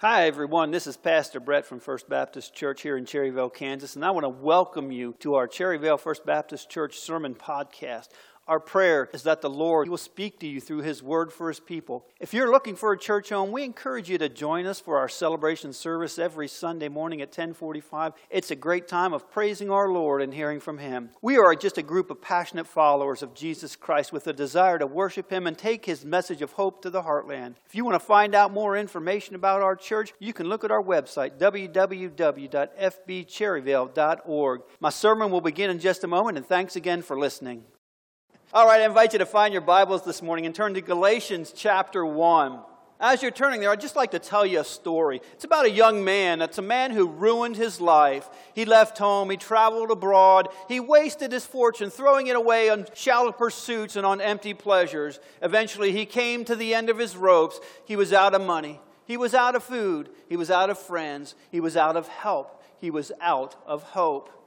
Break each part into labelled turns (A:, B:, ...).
A: Hi, everyone. This is Pastor Brett from First Baptist Church here in Cherryvale, Kansas, and I want to welcome you to our Cherryvale First Baptist Church Sermon Podcast. Our prayer is that the Lord will speak to you through His Word for His people. If you're looking for a church home, we encourage you to join us for our celebration service every Sunday morning at 1045. It's a great time of praising our Lord and hearing from Him. We are just a group of passionate followers of Jesus Christ with a desire to worship Him and take His message of hope to the heartland. If you want to find out more information about our church, you can look at our website, www.fbcherryvale.org. My sermon will begin in just a moment, and thanks again for listening. All right, I invite you to find your Bibles this morning and turn to Galatians chapter 1. As you're turning there, I'd just like to tell you a story. It's about a young man. It's a man who ruined his life. He left home, he traveled abroad, he wasted his fortune throwing it away on shallow pursuits and on empty pleasures. Eventually, he came to the end of his ropes. He was out of money, he was out of food, he was out of friends, he was out of help, he was out of hope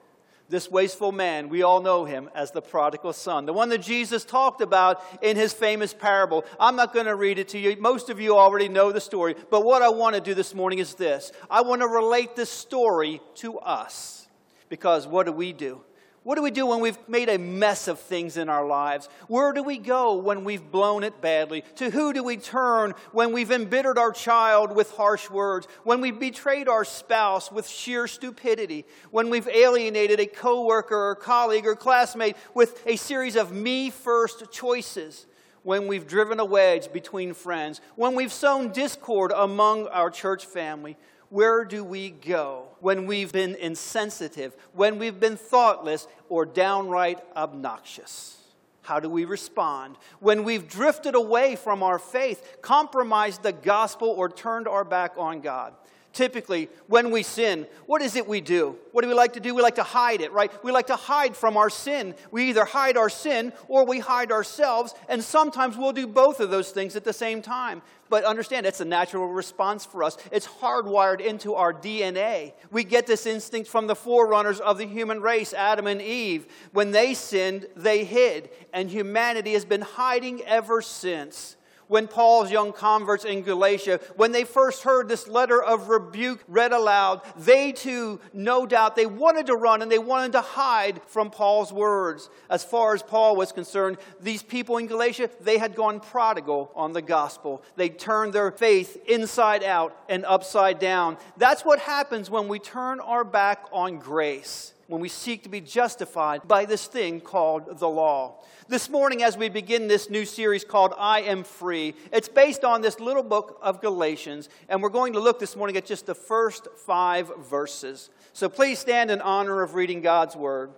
A: this wasteful man, we all know him as the prodigal son, the one that Jesus talked about in his famous parable. I'm not going to read it to you. Most of you already know the story. But what I want to do this morning is this I want to relate this story to us. Because what do we do? What do we do when we've made a mess of things in our lives? Where do we go when we've blown it badly? To who do we turn when we've embittered our child with harsh words? When we've betrayed our spouse with sheer stupidity? When we've alienated a coworker or colleague or classmate with a series of me first choices? When we've driven a wedge between friends? When we've sown discord among our church family? Where do we go when we've been insensitive, when we've been thoughtless, or downright obnoxious? How do we respond when we've drifted away from our faith, compromised the gospel, or turned our back on God? Typically, when we sin, what is it we do? What do we like to do? We like to hide it, right? We like to hide from our sin. We either hide our sin or we hide ourselves, and sometimes we'll do both of those things at the same time. But understand, it's a natural response for us. It's hardwired into our DNA. We get this instinct from the forerunners of the human race, Adam and Eve. When they sinned, they hid, and humanity has been hiding ever since when Paul's young converts in Galatia, when they first heard this letter of rebuke read aloud, they too, no doubt, they wanted to run and they wanted to hide from Paul's words. As far as Paul was concerned, these people in Galatia, they had gone prodigal on the gospel. They turned their faith inside out and upside down. That's what happens when we turn our back on grace when we seek to be justified by this thing called the law. This morning, as we begin this new series called I Am Free, it's based on this little book of Galatians, and we're going to look this morning at just the first five verses. So please stand in honor of reading God's Word.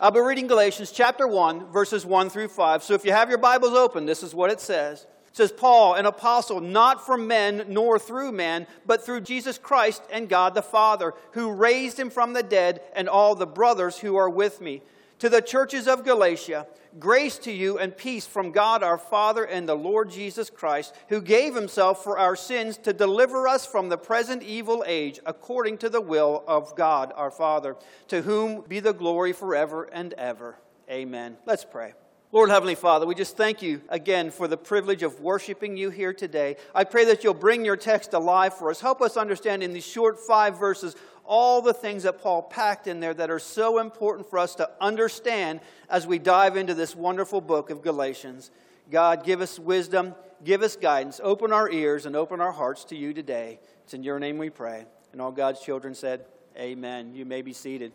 A: I'll be reading Galatians chapter 1, verses 1 through 5. So if you have your Bibles open, this is what it says says Paul, an apostle, not from men nor through men, but through Jesus Christ and God the Father, who raised him from the dead, and all the brothers who are with me. To the churches of Galatia, grace to you and peace from God our Father and the Lord Jesus Christ, who gave himself for our sins to deliver us from the present evil age, according to the will of God our Father, to whom be the glory forever and ever. Amen. Let's pray. Lord Heavenly Father, we just thank you again for the privilege of worshiping you here today. I pray that you'll bring your text alive for us. Help us understand in these short five verses all the things that Paul packed in there that are so important for us to understand as we dive into this wonderful book of Galatians. God, give us wisdom, give us guidance, open our ears, and open our hearts to you today. It's in your name we pray. And all God's children said, Amen. You may be seated.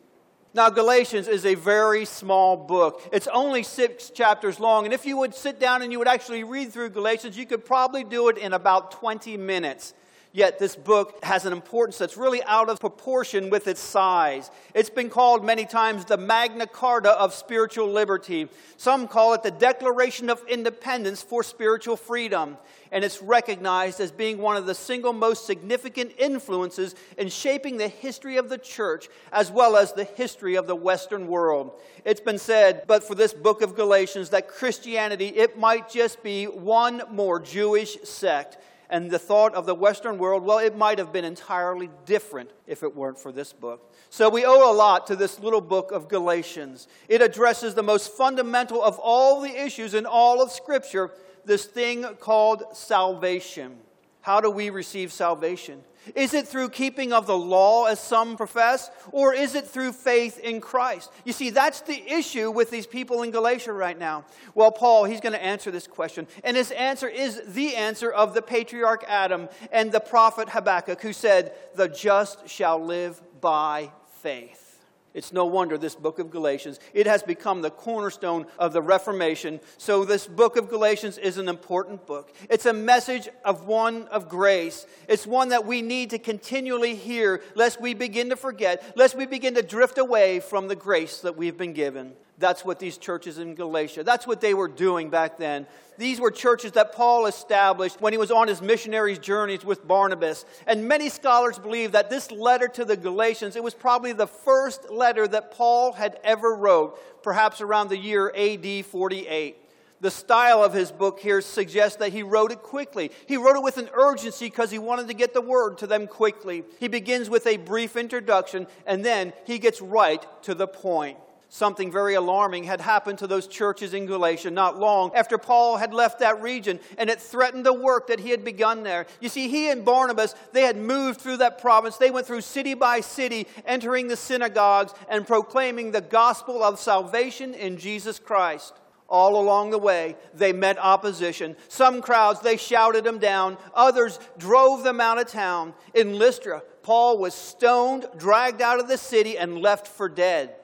A: Now, Galatians is a very small book. It's only six chapters long. And if you would sit down and you would actually read through Galatians, you could probably do it in about 20 minutes. Yet this book has an importance that's really out of proportion with its size. It's been called many times the Magna Carta of spiritual liberty. Some call it the Declaration of Independence for spiritual freedom. And it's recognized as being one of the single most significant influences in shaping the history of the church as well as the history of the Western world. It's been said, but for this book of Galatians, that Christianity, it might just be one more Jewish sect and the thought of the Western world, well, it might have been entirely different if it weren't for this book. So we owe a lot to this little book of Galatians. It addresses the most fundamental of all the issues in all of Scripture this thing called salvation. How do we receive salvation? Is it through keeping of the law, as some profess, or is it through faith in Christ? You see, that's the issue with these people in Galatia right now. Well, Paul, he's going to answer this question. And his answer is the answer of the patriarch Adam and the prophet Habakkuk, who said, The just shall live by faith. It's no wonder this book of Galatians, it has become the cornerstone of the Reformation. So this book of Galatians is an important book. It's a message of one of grace. It's one that we need to continually hear lest we begin to forget, lest we begin to drift away from the grace that we've been given. That's what these churches in Galatia, that's what they were doing back then. These were churches that Paul established when he was on his missionary journeys with Barnabas. And many scholars believe that this letter to the Galatians, it was probably the first letter that Paul had ever wrote, perhaps around the year AD 48. The style of his book here suggests that he wrote it quickly. He wrote it with an urgency because he wanted to get the word to them quickly. He begins with a brief introduction and then he gets right to the point something very alarming had happened to those churches in Galatia not long after Paul had left that region, and it threatened the work that he had begun there. You see, he and Barnabas, they had moved through that province. They went through city by city, entering the synagogues and proclaiming the gospel of salvation in Jesus Christ. All along the way, they met opposition. Some crowds, they shouted them down. Others drove them out of town. In Lystra, Paul was stoned, dragged out of the city, and left for dead.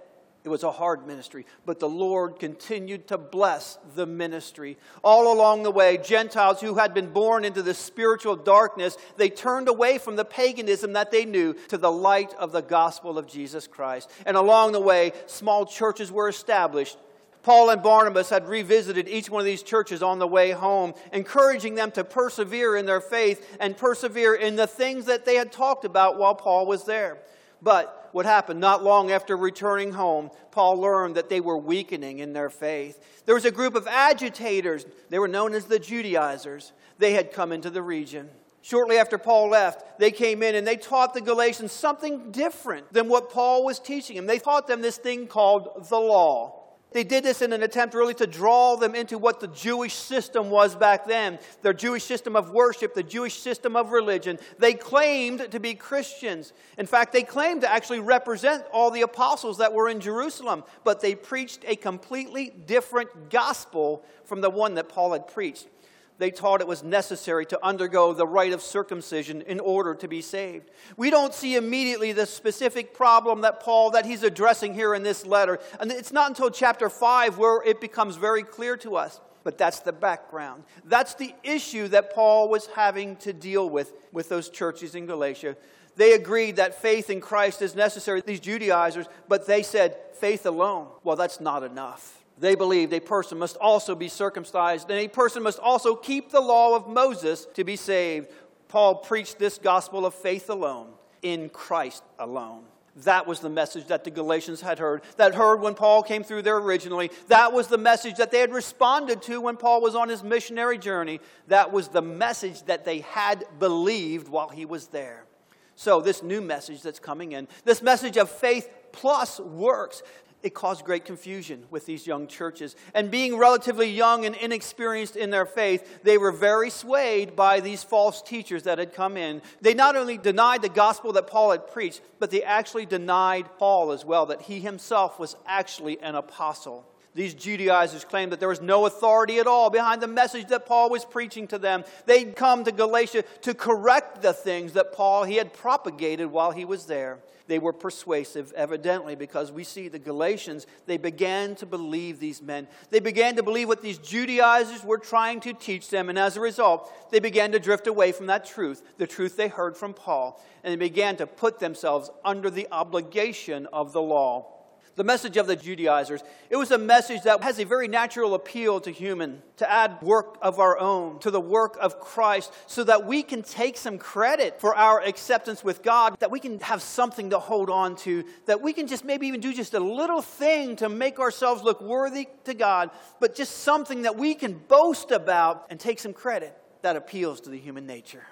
A: It was a hard ministry, but the Lord continued to bless the ministry. All along the way, Gentiles who had been born into the spiritual darkness, they turned away from the paganism that they knew to the light of the gospel of Jesus Christ. And along the way, small churches were established. Paul and Barnabas had revisited each one of these churches on the way home, encouraging them to persevere in their faith and persevere in the things that they had talked about while Paul was there. But what happened? Not long after returning home, Paul learned that they were weakening in their faith. There was a group of agitators. They were known as the Judaizers. They had come into the region. Shortly after Paul left, they came in and they taught the Galatians something different than what Paul was teaching them. They taught them this thing called the law. They did this in an attempt really to draw them into what the Jewish system was back then their Jewish system of worship, the Jewish system of religion. They claimed to be Christians. In fact, they claimed to actually represent all the apostles that were in Jerusalem, but they preached a completely different gospel from the one that Paul had preached they taught it was necessary to undergo the rite of circumcision in order to be saved. We don't see immediately the specific problem that Paul that he's addressing here in this letter. And it's not until chapter 5 where it becomes very clear to us. But that's the background. That's the issue that Paul was having to deal with with those churches in Galatia. They agreed that faith in Christ is necessary, these Judaizers, but they said faith alone. Well, that's not enough. They believed a person must also be circumcised, and a person must also keep the law of Moses to be saved. Paul preached this gospel of faith alone, in Christ alone. That was the message that the Galatians had heard, that heard when Paul came through there originally. That was the message that they had responded to when Paul was on his missionary journey. That was the message that they had believed while he was there. So, this new message that's coming in, this message of faith plus works, it caused great confusion with these young churches. And being relatively young and inexperienced in their faith, they were very swayed by these false teachers that had come in. They not only denied the gospel that Paul had preached, but they actually denied Paul as well, that he himself was actually an apostle. These Judaizers claimed that there was no authority at all behind the message that Paul was preaching to them. They'd come to Galatia to correct the things that Paul he had propagated while he was there. They were persuasive, evidently, because we see the Galatians, they began to believe these men. They began to believe what these Judaizers were trying to teach them, and as a result, they began to drift away from that truth, the truth they heard from Paul, and they began to put themselves under the obligation of the law the message of the Judaizers, it was a message that has a very natural appeal to human, to add work of our own to the work of Christ so that we can take some credit for our acceptance with God, that we can have something to hold on to, that we can just maybe even do just a little thing to make ourselves look worthy to God, but just something that we can boast about and take some credit that appeals to the human nature.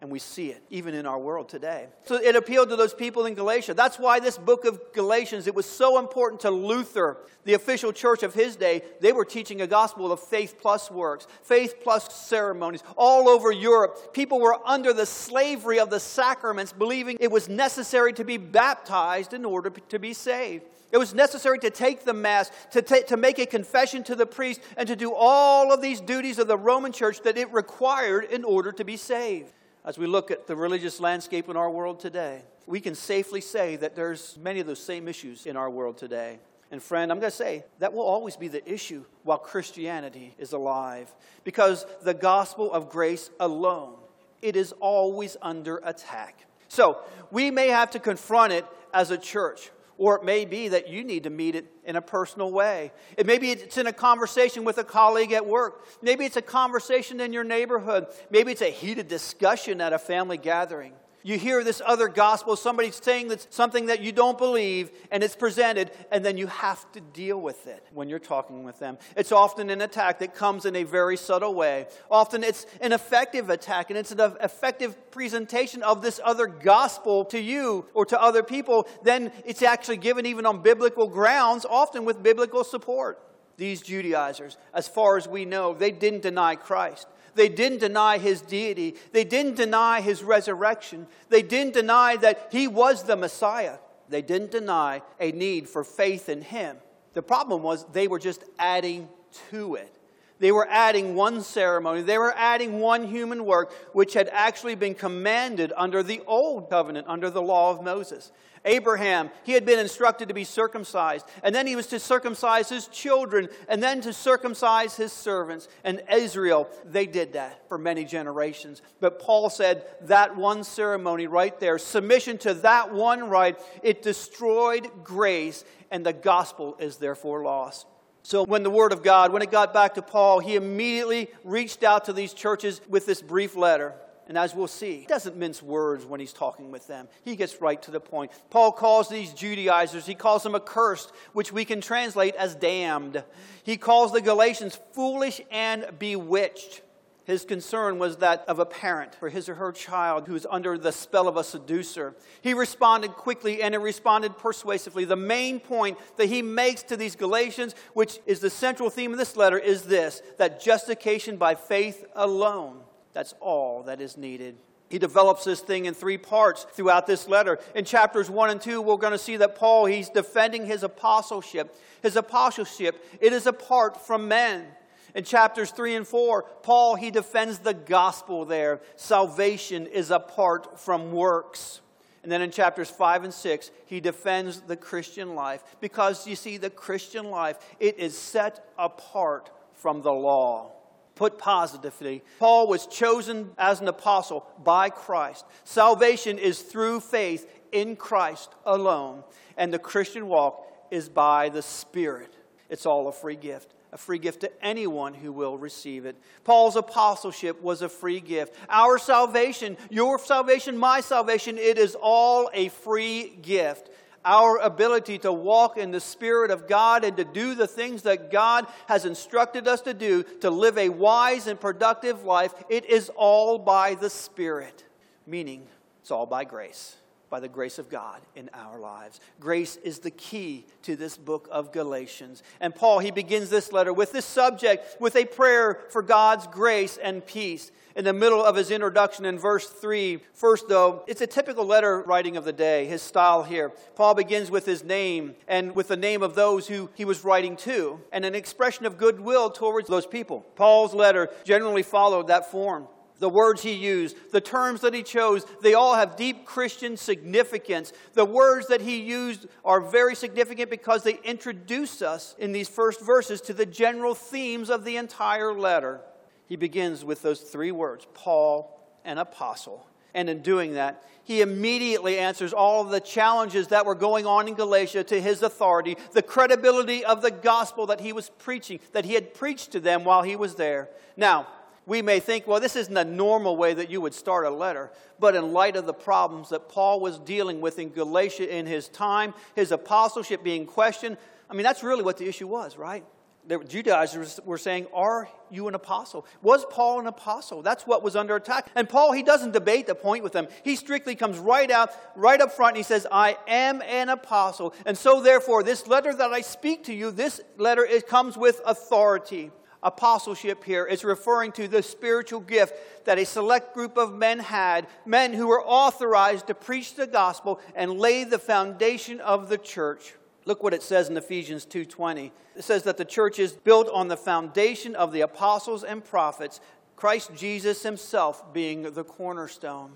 A: And we see it even in our world today. So it appealed to those people in Galatia. That's why this book of Galatians, it was so important to Luther, the official church of his day. They were teaching a gospel of faith plus works, faith plus ceremonies. All over Europe, people were under the slavery of the sacraments, believing it was necessary to be baptized in order to be saved. It was necessary to take the Mass, to, ta- to make a confession to the priest, and to do all of these duties of the Roman church that it required in order to be saved as we look at the religious landscape in our world today, we can safely say that there's many of those same issues in our world today. And friend, I'm going to say that will always be the issue while Christianity is alive because the gospel of grace alone, it is always under attack. So, we may have to confront it as a church. Or it may be that you need to meet it in a personal way. It may be it's in a conversation with a colleague at work. Maybe it's a conversation in your neighborhood. Maybe it's a heated discussion at a family gathering you hear this other gospel, somebody's saying that's something that you don't believe, and it's presented, and then you have to deal with it when you're talking with them. It's often an attack that comes in a very subtle way. Often it's an effective attack, and it's an effective presentation of this other gospel to you or to other people. Then it's actually given even on biblical grounds, often with biblical support. These Judaizers, as far as we know, they didn't deny Christ. They didn't deny his deity. They didn't deny his resurrection. They didn't deny that he was the Messiah. They didn't deny a need for faith in him. The problem was they were just adding to it. They were adding one ceremony, they were adding one human work, which had actually been commanded under the old covenant, under the law of Moses. Abraham, he had been instructed to be circumcised, and then he was to circumcise his children, and then to circumcise his servants. And Israel, they did that for many generations. But Paul said that one ceremony right there, submission to that one rite, it destroyed grace, and the gospel is therefore lost. So, when the Word of God, when it got back to Paul, he immediately reached out to these churches with this brief letter. And as we'll see, he doesn't mince words when he's talking with them. He gets right to the point. Paul calls these Judaizers, he calls them accursed, which we can translate as damned. He calls the Galatians foolish and bewitched. His concern was that of a parent for his or her child who is under the spell of a seducer. He responded quickly and he responded persuasively. The main point that he makes to these Galatians, which is the central theme of this letter, is this that justification by faith alone that's all that is needed. He develops this thing in three parts throughout this letter. In chapters 1 and 2, we're going to see that Paul, he's defending his apostleship. His apostleship, it is apart from men. In chapters 3 and 4, Paul, he defends the gospel there. Salvation is apart from works. And then in chapters 5 and 6, he defends the Christian life because you see, the Christian life, it is set apart from the law. Put positively, Paul was chosen as an apostle by Christ. Salvation is through faith in Christ alone, and the Christian walk is by the Spirit. It's all a free gift a free gift to anyone who will receive it. Paul's apostleship was a free gift. Our salvation, your salvation, my salvation, it is all a free gift our ability to walk in the Spirit of God and to do the things that God has instructed us to do, to live a wise and productive life, it is all by the Spirit. Meaning, it's all by grace, by the grace of God in our lives. Grace is the key to this book of Galatians. And Paul, he begins this letter with this subject, with a prayer for God's grace and peace in the middle of his introduction in verse 3. First, though, it's a typical letter writing of the day, his style here. Paul begins with his name and with the name of those who he was writing to, and an expression of goodwill towards those people. Paul's letter generally followed that form the words he used, the terms that he chose, they all have deep Christian significance. The words that he used are very significant because they introduce us in these first verses to the general themes of the entire letter he begins with those three words Paul, an apostle. And in doing that, he immediately answers all of the challenges that were going on in Galatia to his authority, the credibility of the gospel that he was preaching, that he had preached to them while he was there. Now, we may think, well, this isn't a normal way that you would start a letter. But in light of the problems that Paul was dealing with in Galatia in his time, his apostleship being questioned, I mean, that's really what the issue was, right? the Judaizers were saying, Are you an apostle? Was Paul an apostle? That's what was under attack. And Paul, he doesn't debate the point with them. He strictly comes right out, right up front, and he says, I am an apostle. And so, therefore, this letter that I speak to you, this letter, it comes with authority. Apostleship here is referring to the spiritual gift that a select group of men had, men who were authorized to preach the gospel and lay the foundation of the church. Look what it says in Ephesians 2:20. It says that the church is built on the foundation of the apostles and prophets, Christ Jesus himself being the cornerstone.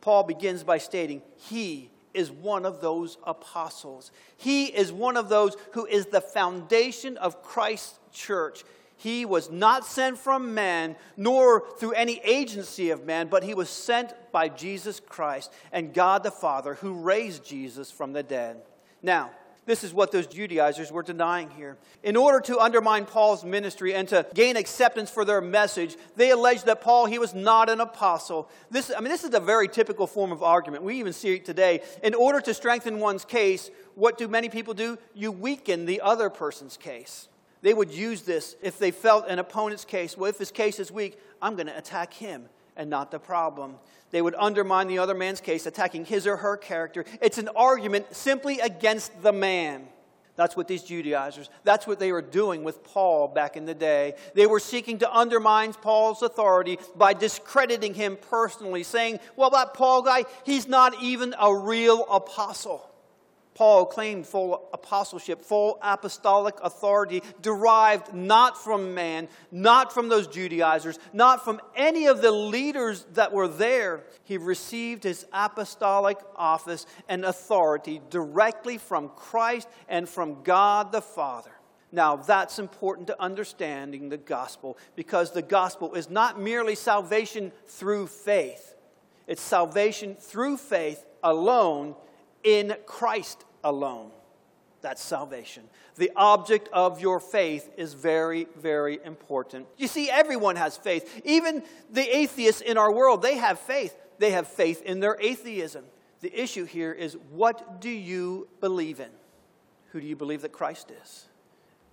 A: Paul begins by stating, he is one of those apostles. He is one of those who is the foundation of Christ's church. He was not sent from man, nor through any agency of man, but he was sent by Jesus Christ and God the Father, who raised Jesus from the dead. Now, this is what those Judaizers were denying here. In order to undermine Paul's ministry and to gain acceptance for their message, they alleged that Paul, he was not an apostle. This, I mean, this is a very typical form of argument. We even see it today. In order to strengthen one's case, what do many people do? You weaken the other person's case. They would use this if they felt an opponent's case. Well, if his case is weak, I'm going to attack him and not the problem. They would undermine the other man's case, attacking his or her character. It's an argument simply against the man. That's what these Judaizers, that's what they were doing with Paul back in the day. They were seeking to undermine Paul's authority by discrediting him personally, saying, well, that Paul guy, he's not even a real apostle. Paul claimed full apostleship, full apostolic authority derived not from man, not from those Judaizers, not from any of the leaders that were there. He received his apostolic office and authority directly from Christ and from God the Father. Now, that's important to understanding the gospel because the gospel is not merely salvation through faith, it's salvation through faith alone in Christ alone. That's salvation. The object of your faith is very, very important. You see, everyone has faith. Even the atheists in our world, they have faith. They have faith in their atheism. The issue here is what do you believe in? Who do you believe that Christ is?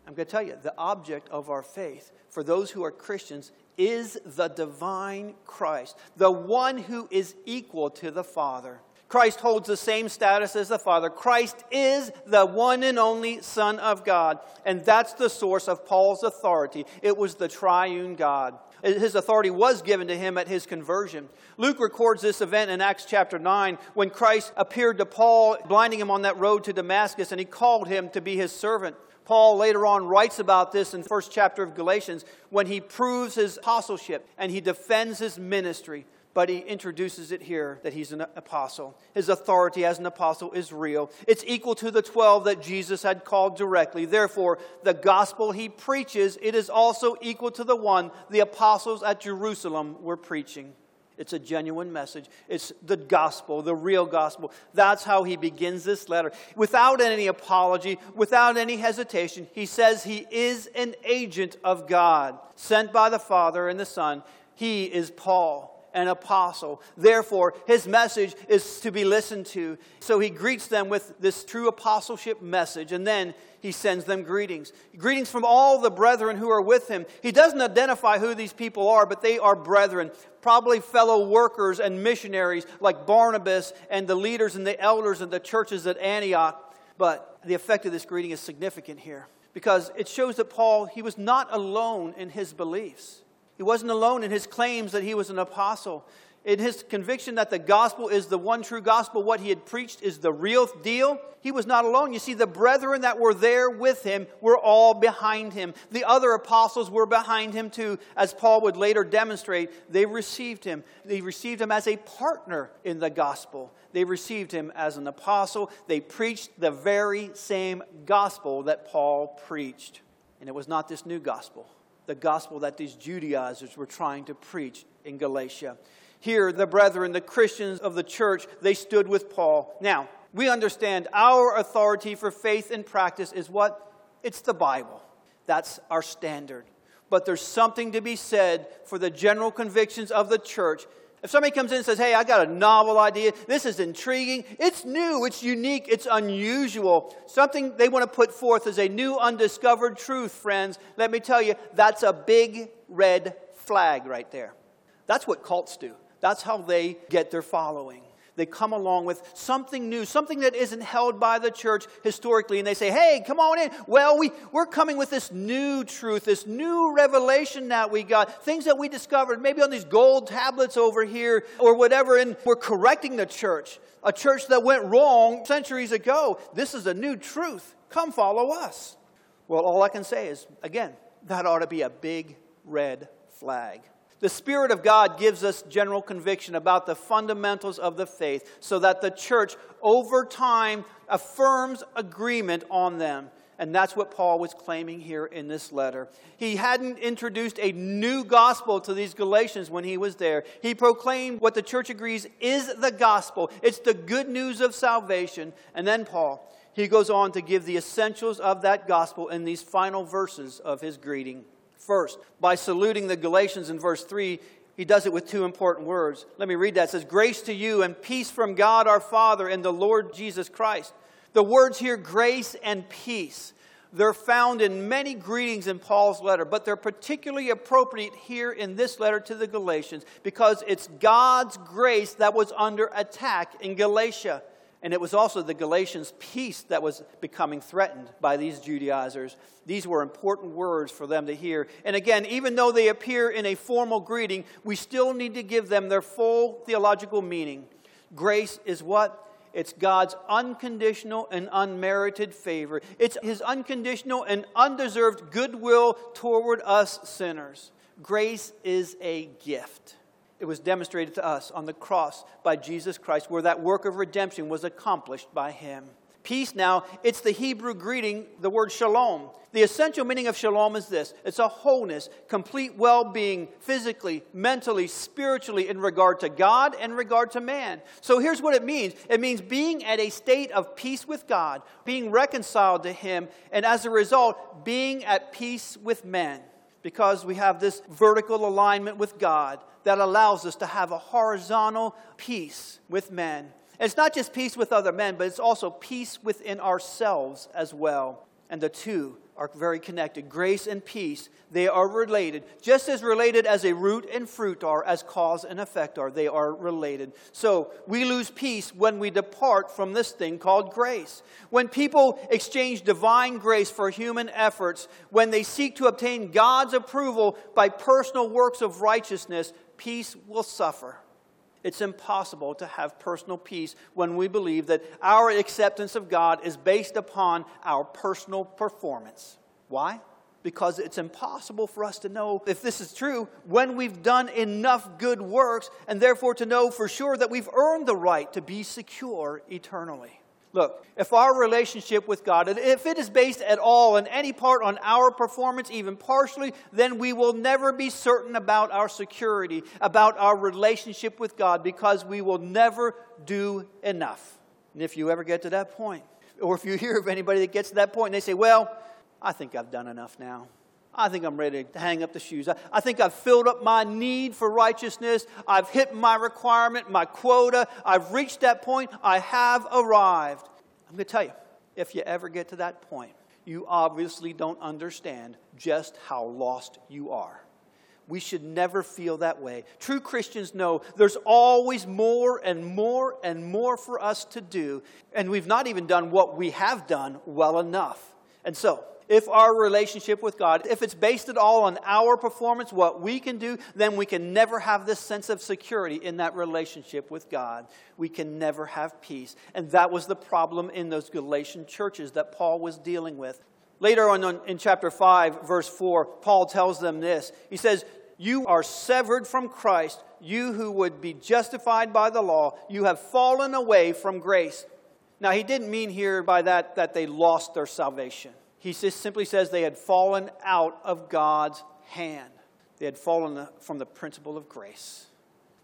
A: I'm going to tell you, the object of our faith for those who are Christians is the divine Christ, the one who is equal to the Father. Christ holds the same status as the Father. Christ is the one and only Son of God. And that's the source of Paul's authority. It was the triune God. His authority was given to him at his conversion. Luke records this event in Acts chapter 9 when Christ appeared to Paul, blinding him on that road to Damascus, and he called him to be his servant. Paul later on writes about this in the first chapter of Galatians when he proves his apostleship and he defends his ministry but he introduces it here that he's an apostle. His authority as an apostle is real. It's equal to the 12 that Jesus had called directly. Therefore, the gospel he preaches, it is also equal to the one the apostles at Jerusalem were preaching. It's a genuine message. It's the gospel, the real gospel. That's how he begins this letter. Without any apology, without any hesitation, he says he is an agent of God, sent by the Father and the Son. He is Paul an apostle. Therefore, his message is to be listened to. So he greets them with this true apostleship message, and then he sends them greetings. Greetings from all the brethren who are with him. He doesn't identify who these people are, but they are brethren, probably fellow workers and missionaries like Barnabas and the leaders and the elders of the churches at Antioch. But the effect of this greeting is significant here because it shows that Paul, he was not alone in his beliefs. He wasn't alone in his claims that he was an apostle. In his conviction that the gospel is the one true gospel, what he had preached is the real deal, he was not alone. You see, the brethren that were there with him were all behind him. The other apostles were behind him too, as Paul would later demonstrate. They received him. They received him as a partner in the gospel. They received him as an apostle. They preached the very same gospel that Paul preached. And it was not this new gospel the gospel that these Judaizers were trying to preach in Galatia. Here, the brethren, the Christians of the church, they stood with Paul. Now, we understand our authority for faith and practice is what? It's the Bible. That's our standard. But there's something to be said for the general convictions of the church If somebody comes in and says, Hey, I got a novel idea, this is intriguing, it's new, it's unique, it's unusual, something they want to put forth as a new undiscovered truth, friends, let me tell you, that's a big red flag right there. That's what cults do. That's how they get their following. They come along with something new, something that isn't held by the church historically, and they say, Hey, come on in. Well, we, we're coming with this new truth, this new revelation that we got, things that we discovered, maybe on these gold tablets over here or whatever, and we're correcting the church, a church that went wrong centuries ago. This is a new truth. Come follow us. Well, all I can say is, again, that ought to be a big red flag. The Spirit of God gives us general conviction about the fundamentals of the faith so that the church over time affirms agreement on them. And that's what Paul was claiming here in this letter. He hadn't introduced a new gospel to these Galatians when he was there. He proclaimed what the church agrees is the gospel. It's the good news of salvation. And then Paul, he goes on to give the essentials of that gospel in these final verses of his greeting. First, by saluting the Galatians in verse 3, he does it with two important words. Let me read that. It says, Grace to you and peace from God our Father and the Lord Jesus Christ. The words here, grace and peace, they're found in many greetings in Paul's letter, but they're particularly appropriate here in this letter to the Galatians because it's God's grace that was under attack in Galatia. And it was also the Galatians' peace that was becoming threatened by these Judaizers. These were important words for them to hear. And again, even though they appear in a formal greeting, we still need to give them their full theological meaning. Grace is what? It's God's unconditional and unmerited favor. It's His unconditional and undeserved goodwill toward us sinners. Grace is a gift. It was demonstrated to us on the cross by Jesus Christ, where that work of redemption was accomplished by him. Peace now, it's the Hebrew greeting, the word shalom. The essential meaning of shalom is this it's a wholeness, complete well being, physically, mentally, spiritually, in regard to God and regard to man. So here's what it means it means being at a state of peace with God, being reconciled to Him, and as a result, being at peace with men because we have this vertical alignment with God that allows us to have a horizontal peace with men. And it's not just peace with other men, but it's also peace within ourselves as well. And the two are very connected. Grace and peace, they are related. Just as related as a root and fruit are, as cause and effect are, they are related. So we lose peace when we depart from this thing called grace. When people exchange divine grace for human efforts, when they seek to obtain God's approval by personal works of righteousness, peace will suffer. It's impossible to have personal peace when we believe that our acceptance of God is based upon our personal performance. Why? Because it's impossible for us to know if this is true when we've done enough good works, and therefore to know for sure that we've earned the right to be secure eternally. Look, if our relationship with God, if it is based at all in any part on our performance, even partially, then we will never be certain about our security, about our relationship with God, because we will never do enough. And if you ever get to that point, or if you hear of anybody that gets to that point and they say, Well, I think I've done enough now. I think I'm ready to hang up the shoes. I, think I've filled up my need for righteousness. I've hit my requirement, my quota. I've reached that point. I have arrived. I'm going to tell you, if you ever get to that point, you obviously don't understand just how lost you are. We should never feel that way. True Christians know there's always more and more and more for us to do, and we've not even done what we have done well enough. And so, if our relationship with God, if it's based at all on our performance, what we can do, then we can never have this sense of security in that relationship with God. We can never have peace. And that was the problem in those Galatian churches that Paul was dealing with. Later on in chapter 5, verse 4, Paul tells them this. He says, You are severed from Christ, you who would be justified by the law. You have fallen away from grace. Now, he didn't mean here by that that they lost their salvation. He just simply says they had fallen out of God's hand. They had fallen uh, from the principle of grace.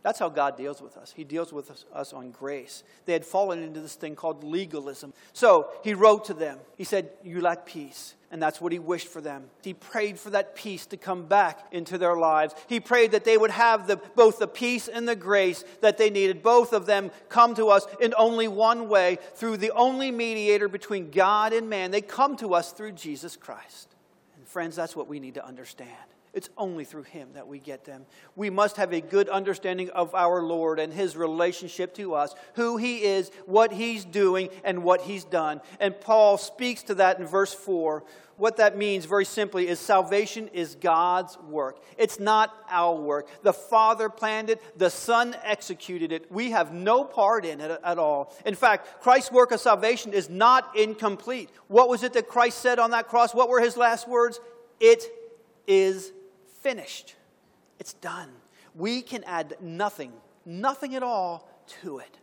A: That's how God deals with us. He deals with us, us, on grace. They had fallen into this thing called legalism. So he wrote to them. He said, You lack peace. And that's what he wished for them. He prayed for that peace to come back into their lives. He prayed that they would have the, both the peace and the grace that they needed. Both of them come to us in only one way through the only mediator between God and man. They come to us through Jesus Christ. And friends, that's what we need to understand. It's only through Him that we get them. We must have a good understanding of our Lord and His relationship to us, who He is, what He's doing, and what He's done. And Paul speaks to that in verse 4. What that means, very simply, is salvation is God's work. It's not our work. The Father planned it, the Son executed it. We have no part in it at all. In fact, Christ's work of salvation is not incomplete. What was it that Christ said on that cross? What were His last words? It is finished. It's done. We can add nothing, nothing at all to it.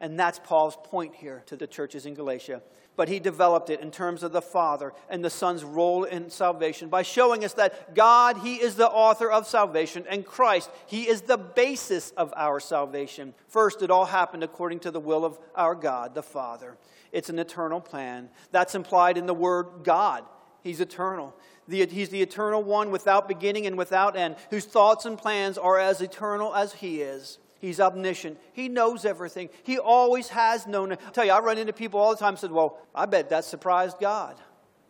A: And that's Paul's point here to the churches in Galatia. But he developed it in terms of the Father and the Son's role in salvation by showing us that God, He is the author of salvation, and Christ, He is the basis of our salvation. First, it all happened according to the will of our God, the Father. It's an eternal plan. That's implied in the word God. He's eternal. The, he's the eternal one without beginning and without end, whose thoughts and plans are as eternal as He is. He's omniscient. He knows everything. He always has known. I tell you, I run into people all the time and said, Well, I bet that surprised God.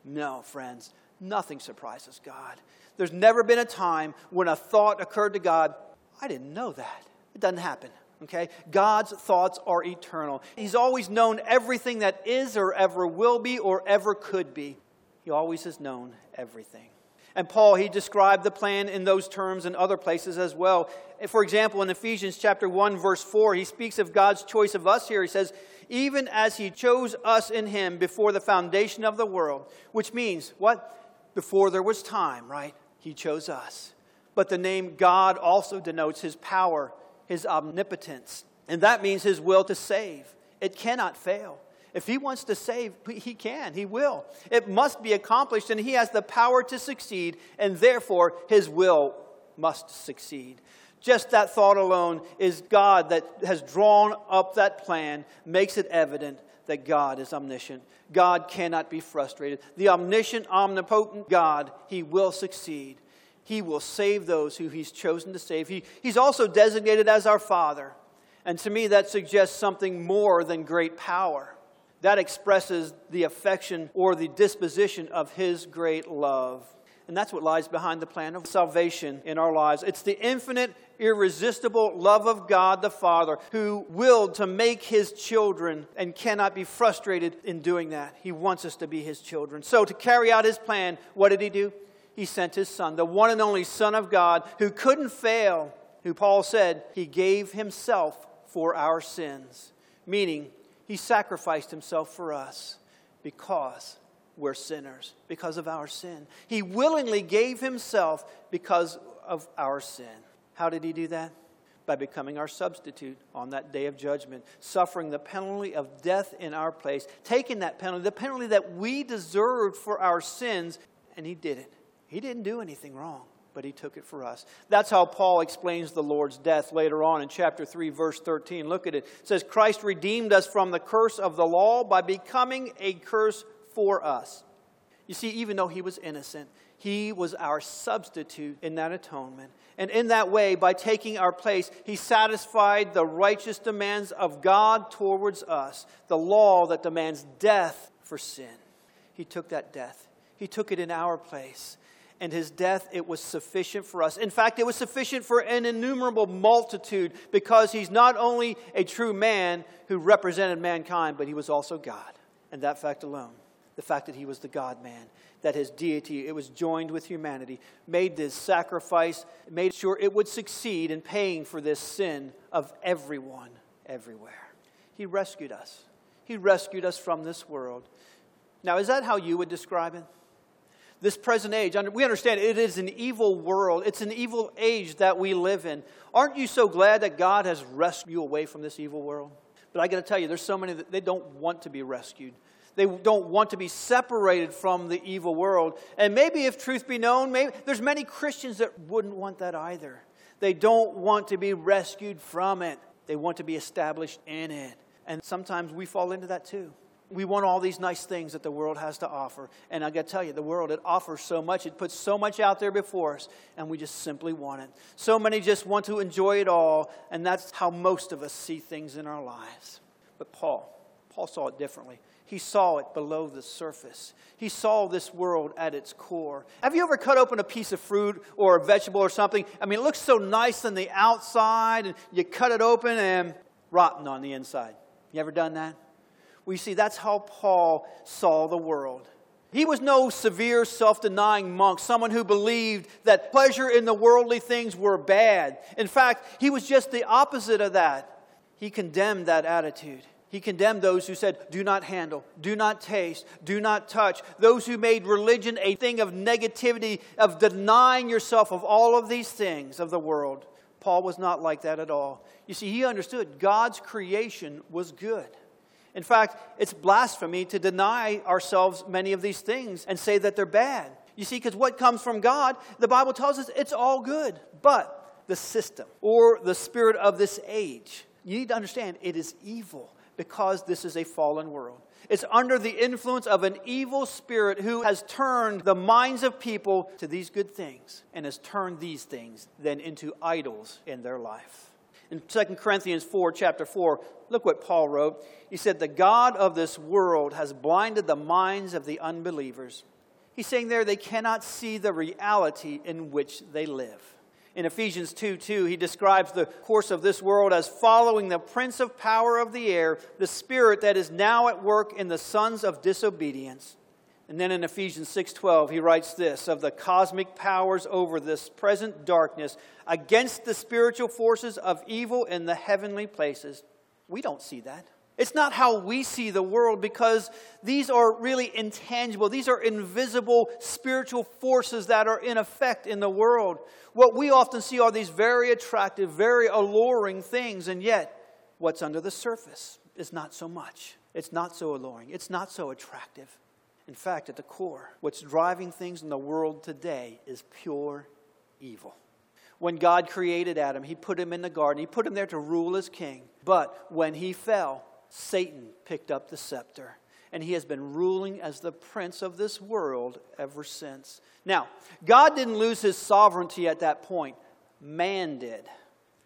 A: No, friends, nothing surprises God. There's never been a time when a thought occurred to God, I didn't know that. It doesn't happen. Okay? God's thoughts are eternal. He's always known everything that is or ever will be or ever could be. He always has known everything. And Paul, he described the plan in those terms in other places as well. For example, in Ephesians chapter 1, verse 4, he speaks of God's choice of us here. He says, Even as he chose us in him before the foundation of the world, which means what? Before there was time, right? He chose us. But the name God also denotes his power, his omnipotence. And that means his will to save. It cannot fail. If he wants to save, he can, he will. It must be accomplished, and he has the power to succeed, and therefore his will must succeed. Just that thought alone is God that has drawn up that plan, makes it evident that God is omniscient. God cannot be frustrated. The omniscient, omnipotent God, he will succeed. He will save those who he's chosen to save. He, he's also designated as our Father. And to me, that suggests something more than great power that expresses the affection or the disposition of His great love. And that's what lies behind the plan of salvation in our lives. It's the infinite, irresistible love of God the Father who willed to make His children and cannot be frustrated in doing that. He wants us to be His children. So, to carry out His plan, what did He do? He sent His Son, the one and only Son of God who couldn't fail, who Paul said, He gave Himself for our sins, meaning he sacrificed himself for us because we're sinners, because of our sin. He willingly gave himself because of our sin. How did he do that? By becoming our substitute on that day of judgment, suffering the penalty of death in our place, taking that penalty, the penalty that we deserved for our sins, and he did it. He didn't do anything wrong but he took it for us. That's how Paul explains the Lord's death later on in chapter 3, verse 13. Look at it. It says, Christ redeemed us from the curse of the law by becoming a curse for us. You see, even though he was innocent, he was our substitute in that atonement. And in that way, by taking our place, he satisfied the righteous demands of God towards us, the law that demands death for sin. He took that death, he took it in our place and his death, it was sufficient for us. In fact, it was sufficient for an innumerable multitude because he's not only a true man who represented mankind, but he was also God. And that fact alone, the fact that he was the God man, that his deity, it was joined with humanity, made this sacrifice, made sure it would succeed in paying for this sin of everyone, everywhere. He rescued us. He rescued us from this world. Now, is that how you would describe it? This present age, we understand it is an evil world. It's an evil age that we live in. Aren't you so glad that God has rescued you away from this evil world? But I got to tell you, there's so many that they don't want to be rescued. They don't want to be separated from the evil world. And maybe if truth be known, maybe there's many Christians that wouldn't want that either. They don't want to be rescued from it, they want to be established in it. And sometimes we fall into that too. We want all these nice things that the world has to offer. And I got to tell you, the world, it offers so much. It puts so much out there before us, and we just simply want it. So many just want to enjoy it all, and that's how most of us see things in our lives. But Paul, Paul saw it differently. He saw it below the surface. He saw this world at its core. Have you ever cut open a piece of fruit or a vegetable or something? I mean, it looks so nice on the outside, and you cut it open and rotten on the inside. You ever done that? We see that's how Paul saw the world. He was no severe, self denying monk, someone who believed that pleasure in the worldly things were bad. In fact, he was just the opposite of that. He condemned that attitude. He condemned those who said, Do not handle, do not taste, do not touch. Those who made religion a thing of negativity, of denying yourself of all of these things of the world. Paul was not like that at all. You see, he understood God's creation was good. In fact, it's blasphemy to deny ourselves many of these things and say that they're bad. You see, because what comes from God, the Bible tells us it's all good. But the system or the spirit of this age, you need to understand it is evil because this is a fallen world. It's under the influence of an evil spirit who has turned the minds of people to these good things and has turned these things then into idols in their life. In 2 Corinthians 4, chapter 4, look what Paul wrote. He said, The God of this world has blinded the minds of the unbelievers. He's saying there they cannot see the reality in which they live. In Ephesians 2 2, he describes the course of this world as following the prince of power of the air, the spirit that is now at work in the sons of disobedience. And then in Ephesians 6:12 he writes this of the cosmic powers over this present darkness against the spiritual forces of evil in the heavenly places. We don't see that. It's not how we see the world because these are really intangible. These are invisible spiritual forces that are in effect in the world. What we often see are these very attractive, very alluring things, and yet what's under the surface is not so much. It's not so alluring. It's not so attractive. In fact, at the core, what's driving things in the world today is pure evil. When God created Adam, He put him in the garden, He put him there to rule as king. But when he fell, Satan picked up the scepter. And he has been ruling as the prince of this world ever since. Now, God didn't lose his sovereignty at that point, man did.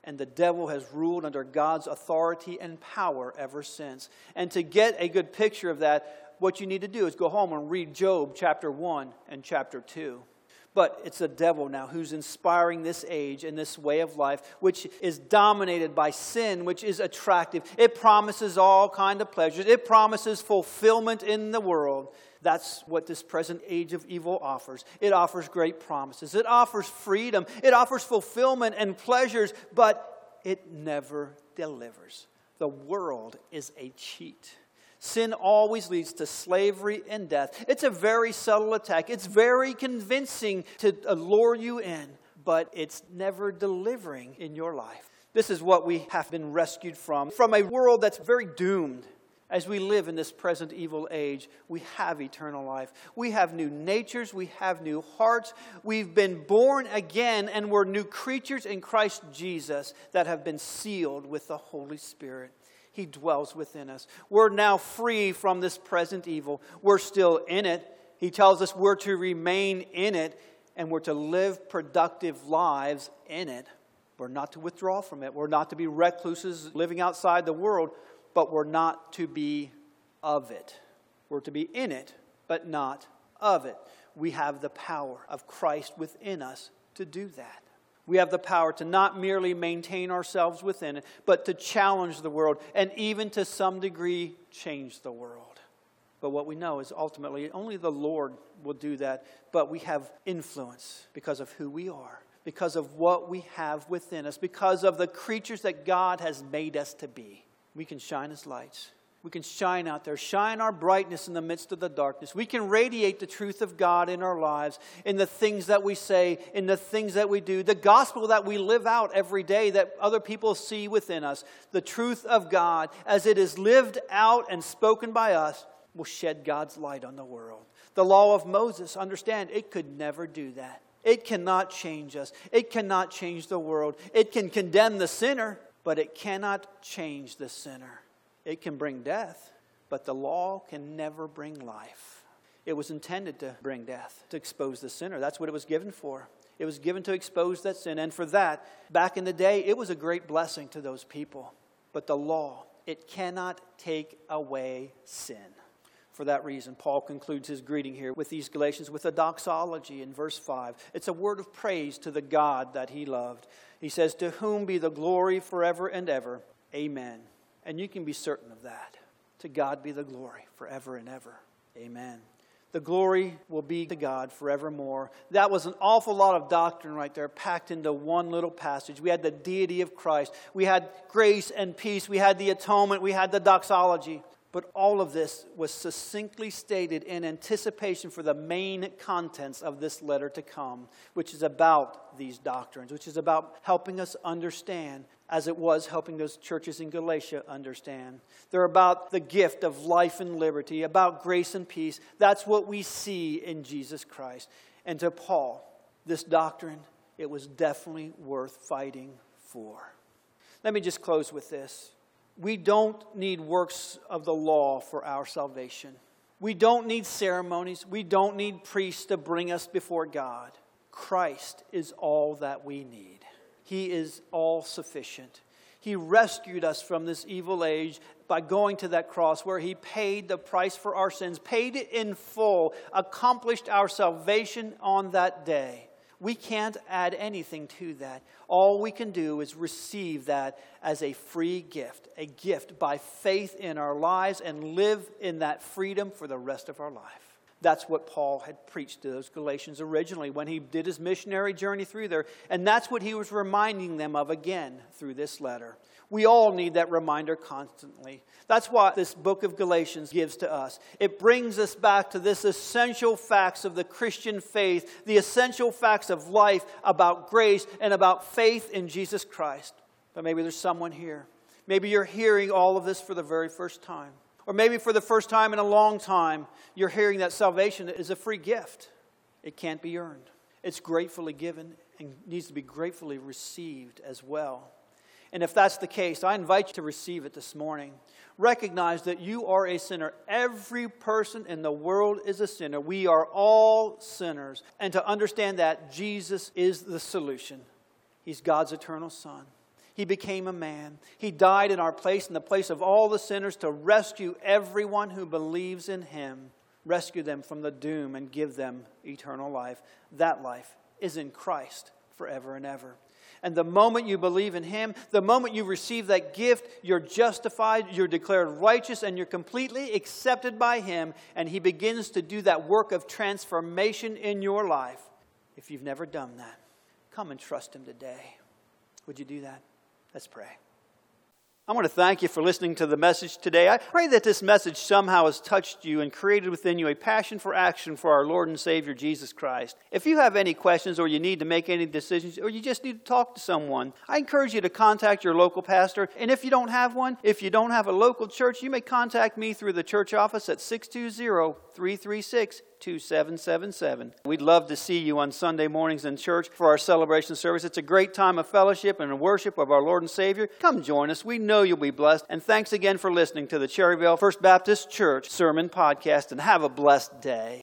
A: And the devil has ruled under God's authority and power ever since. And to get a good picture of that, what you need to do is go home and read Job chapter 1 and chapter 2. But it's the devil now who's inspiring this age and this way of life, which is dominated by sin, which is attractive. It promises all kind of pleasures. It promises fulfillment in the world. That's what this present age of evil offers. It offers great promises. It offers freedom. It offers fulfillment and pleasures, but it never delivers. The world is a cheat. Sin always leads to slavery and death. It's a very subtle attack. It's very convincing to lure you in, but it's never delivering in your life. This is what we have been rescued from from a world that's very doomed. As we live in this present evil age, we have eternal life. We have new natures. We have new hearts. We've been born again, and we're new creatures in Christ Jesus that have been sealed with the Holy Spirit. He dwells within us. We're now free from this present evil. We're still in it. He tells us we're to remain in it and we're to live productive lives in it. We're not to withdraw from it. We're not to be recluses living outside the world, but we're not to be of it. We're to be in it, but not of it. We have the power of Christ within us to do that. We have the power to not merely maintain ourselves within it, but to challenge the world and even to some degree change the world. But what we know is ultimately only the Lord will do that. But we have influence because of who we are, because of what we have within us, because of the creatures that God has made us to be. We can shine as lights we can shine out there, shine our brightness in the midst of the darkness. We can radiate the truth of God in our lives, in the things that we say, in the things that we do, the gospel that we live out every day that other people see within us. The truth of God, as it is lived out and spoken by us, will shed God's light on the world. The law of Moses, understand, it could never do that. It cannot change us. It cannot change the world. It can condemn the sinner, but it cannot change the sinner. It can bring death, but the law can never bring life. It was intended to bring death, to expose the sinner. That's what it was given for. It was given to expose that sin. And for that, back in the day, it was a great blessing to those people. But the law, it cannot take away sin. For that reason, Paul concludes his greeting here with these Galatians with a doxology in verse 5. It's a word of praise to the God that he loved. He says, To whom be the glory forever and ever. Amen. And you can be certain of that. To God be the glory forever and ever. Amen. The glory will be to God forevermore. That was an awful lot of doctrine right there, packed into one little passage. We had the deity of Christ, we had grace and peace, we had the atonement, we had the doxology. But all of this was succinctly stated in anticipation for the main contents of this letter to come, which is about these doctrines, which is about helping us understand, as it was helping those churches in Galatia understand. They're about the gift of life and liberty, about grace and peace. That's what we see in Jesus Christ. And to Paul, this doctrine, it was definitely worth fighting for. Let me just close with this we don't need works of the law for our salvation. We don't need ceremonies. We don't need priests to bring us before God. Christ is all that we need. He is all sufficient. He rescued us from this evil age by going to that cross where He paid the price for our sins, paid it in full, accomplished our salvation on that day. We can't add anything to that. All we can do is receive that as a free gift, a gift by faith in our lives and live in that freedom for the rest of our life. That's what Paul had preached to those Galatians originally when he did his missionary journey through there. And that's what he was reminding them of again through this letter. We all need that reminder constantly. That's what this book of Galatians gives to us. It brings us back to this essential facts of the Christian faith, the essential facts of life about grace and about faith in Jesus Christ. But maybe there's someone here. Maybe you're hearing all of this for the very first time. Or maybe for the first time in a long time, you're hearing that salvation is a free gift. It can't be earned, it's gratefully given and needs to be gratefully received as well. And if that's the case, I invite you to receive it this morning. Recognize that you are a sinner. Every person in the world is a sinner. We are all sinners. And to understand that, Jesus is the solution. He's God's eternal Son. He became a man. He died in our place, in the place of all the sinners, to rescue everyone who believes in Him, rescue them from the doom, and give them eternal life. That life is in Christ forever and ever. And the moment you believe in Him, the moment you receive that gift, you're justified, you're declared righteous, and you're completely accepted by Him. And He begins to do that work of transformation in your life. If you've never done that, come and trust Him today. Would you do that? Let's pray. I want to thank you for listening to the message today. I pray that this message somehow has touched you and created within you a passion for action for our Lord and Savior Jesus Christ. If you have any questions or you need to make any decisions or you just need to talk to someone, I encourage you to contact your local pastor. And if you don't have one, if you don't have a local church, you may contact me through the church office at 620 336 2777. We'd love to see you on Sunday mornings in church for our celebration service. It's a great time of fellowship and worship of our Lord and Savior. Come join us. We know you'll be blessed. And thanks again for listening to the Cherryvale First Baptist Church Sermon Podcast, and have a blessed day.